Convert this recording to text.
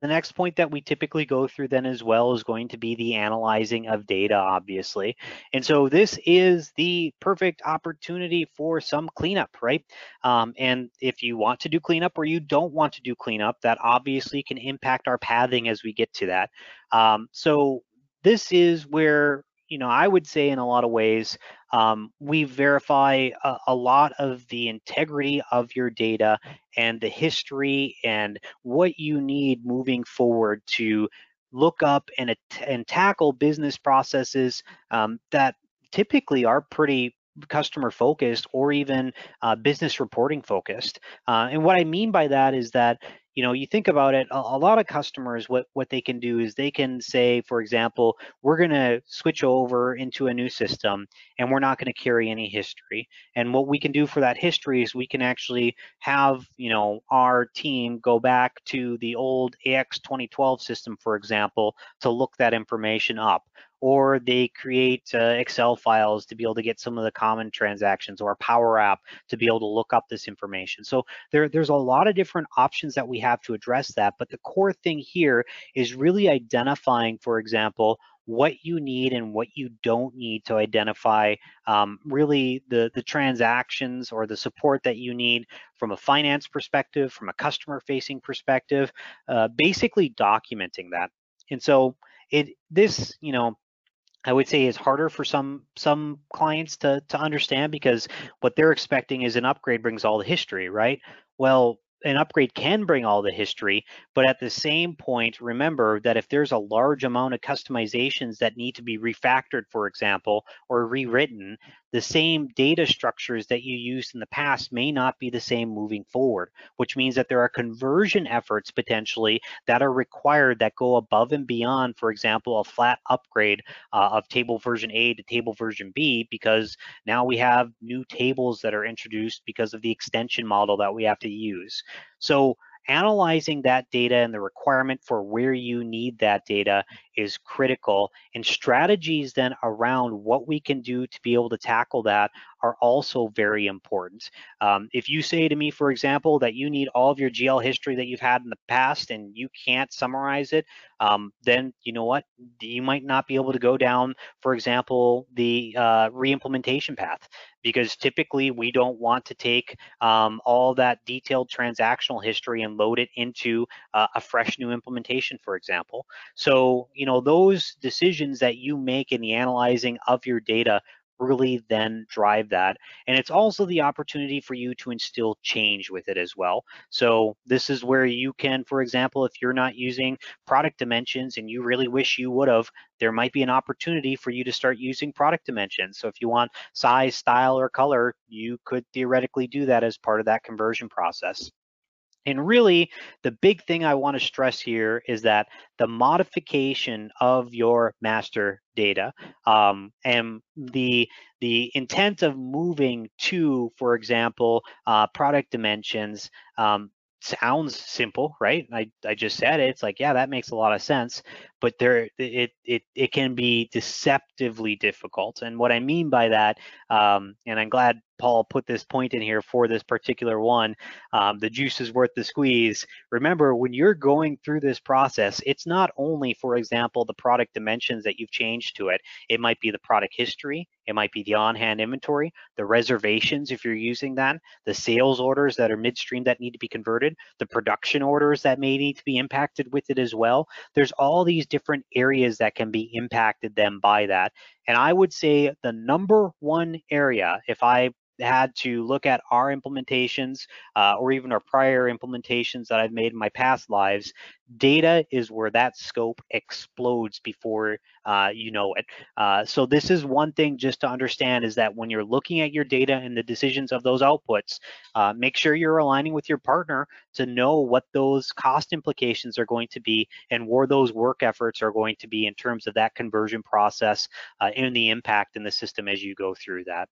The next point that we typically go through then as well is going to be the analyzing of data, obviously. And so this is the perfect opportunity for some cleanup, right? Um, and if you want to do cleanup or you don't want to do cleanup, that obviously can impact our pathing as we get to that. Um, so this is where you know, I would say in a lot of ways, um, we verify a, a, lot of the integrity of your data and the history and what you need moving forward to look up and, and tackle business processes um, that typically are pretty customer focused or even uh, business reporting focused. Uh, and what I mean by that is that you know, you think about it, a, a, lot of customers, what, what they can do is they can say, for example, we're going to switch over into a new system and we're not going to carry any history. And what we can do for that history is we can actually have, you know, our team go back to the old AX 2012 system, for example, to look that information up or they create uh, Excel files to be able to get some of the common transactions or a Power App to be able to look up this information. So there, there's a lot of different options that we have to address that. But the core thing here is really identifying, for example, what you need and what you don't need to identify um, really the, the transactions or the support that you need from a finance perspective, from a customer facing perspective, uh, basically documenting that. And so it this, you know, I would say is harder for some some clients to to understand because what they're expecting is an upgrade brings all the history, right? Well, an upgrade can bring all the history, but at the same point, remember that if there's a large amount of customizations that need to be refactored, for example, or rewritten, the same data structures that you used in the past may not be the same moving forward, which means that there are conversion efforts potentially that are required that go above and beyond, for example, a flat upgrade uh, of table version A to table version B, because now we have new tables that are introduced because of the extension model that we have to use. So analyzing that data and the requirement for where you need that data is critical. And strategies then around what we can do to be able to tackle that are also very important. Um, if you say to me, for example, that you need all of your GL history that you've had in the past and you can't summarize it, um, then you know what? You might not be able to go down, for example, the uh, re-implementation path because typically we don't want to take um, all that detailed transactional history and load it into uh, a fresh new implementation, for example. So, you know, those decisions that you make in the analyzing of your data really then drive that. And it's also the opportunity for you to instill change with it as well. So this is where you can, for example, if you're not using product dimensions and you really wish you would have, there might be an opportunity for you to start using product dimensions. So if you want size, style, or color, you could theoretically do that as part of that conversion process. And really, the big thing I want to stress here is that the modification of your master data um, and the the intent of moving to, for example, uh, product dimensions um, sounds simple, right? I, I just said it. It's like, yeah, that makes a lot of sense, but there it it it can be deceptively difficult. And what I mean by that, um, and I'm glad Paul put this point in here for this particular one, um, the juice is worth the squeeze. Remember, when you're going through this process, it's not only, for example, the product dimensions that you've changed to it. It might be the product history, it might be the on-hand inventory, the reservations if you're using that, the sales orders that are midstream that need to be converted, the production orders that may need to be impacted with it as well. There's all these different areas that can be impacted then by that. And I would say the number one area, if I had to look at our implementations uh, or even our prior implementations that I've made in my past lives, data is where that scope explodes before uh, you know it. Uh, so this is one thing just to understand is that when you're looking at your data and the decisions of those outputs, uh, make sure you're aligning with your partner to know what those cost implications are going to be and where those work efforts are going to be in terms of that conversion process uh, and the impact in the system as you go through that.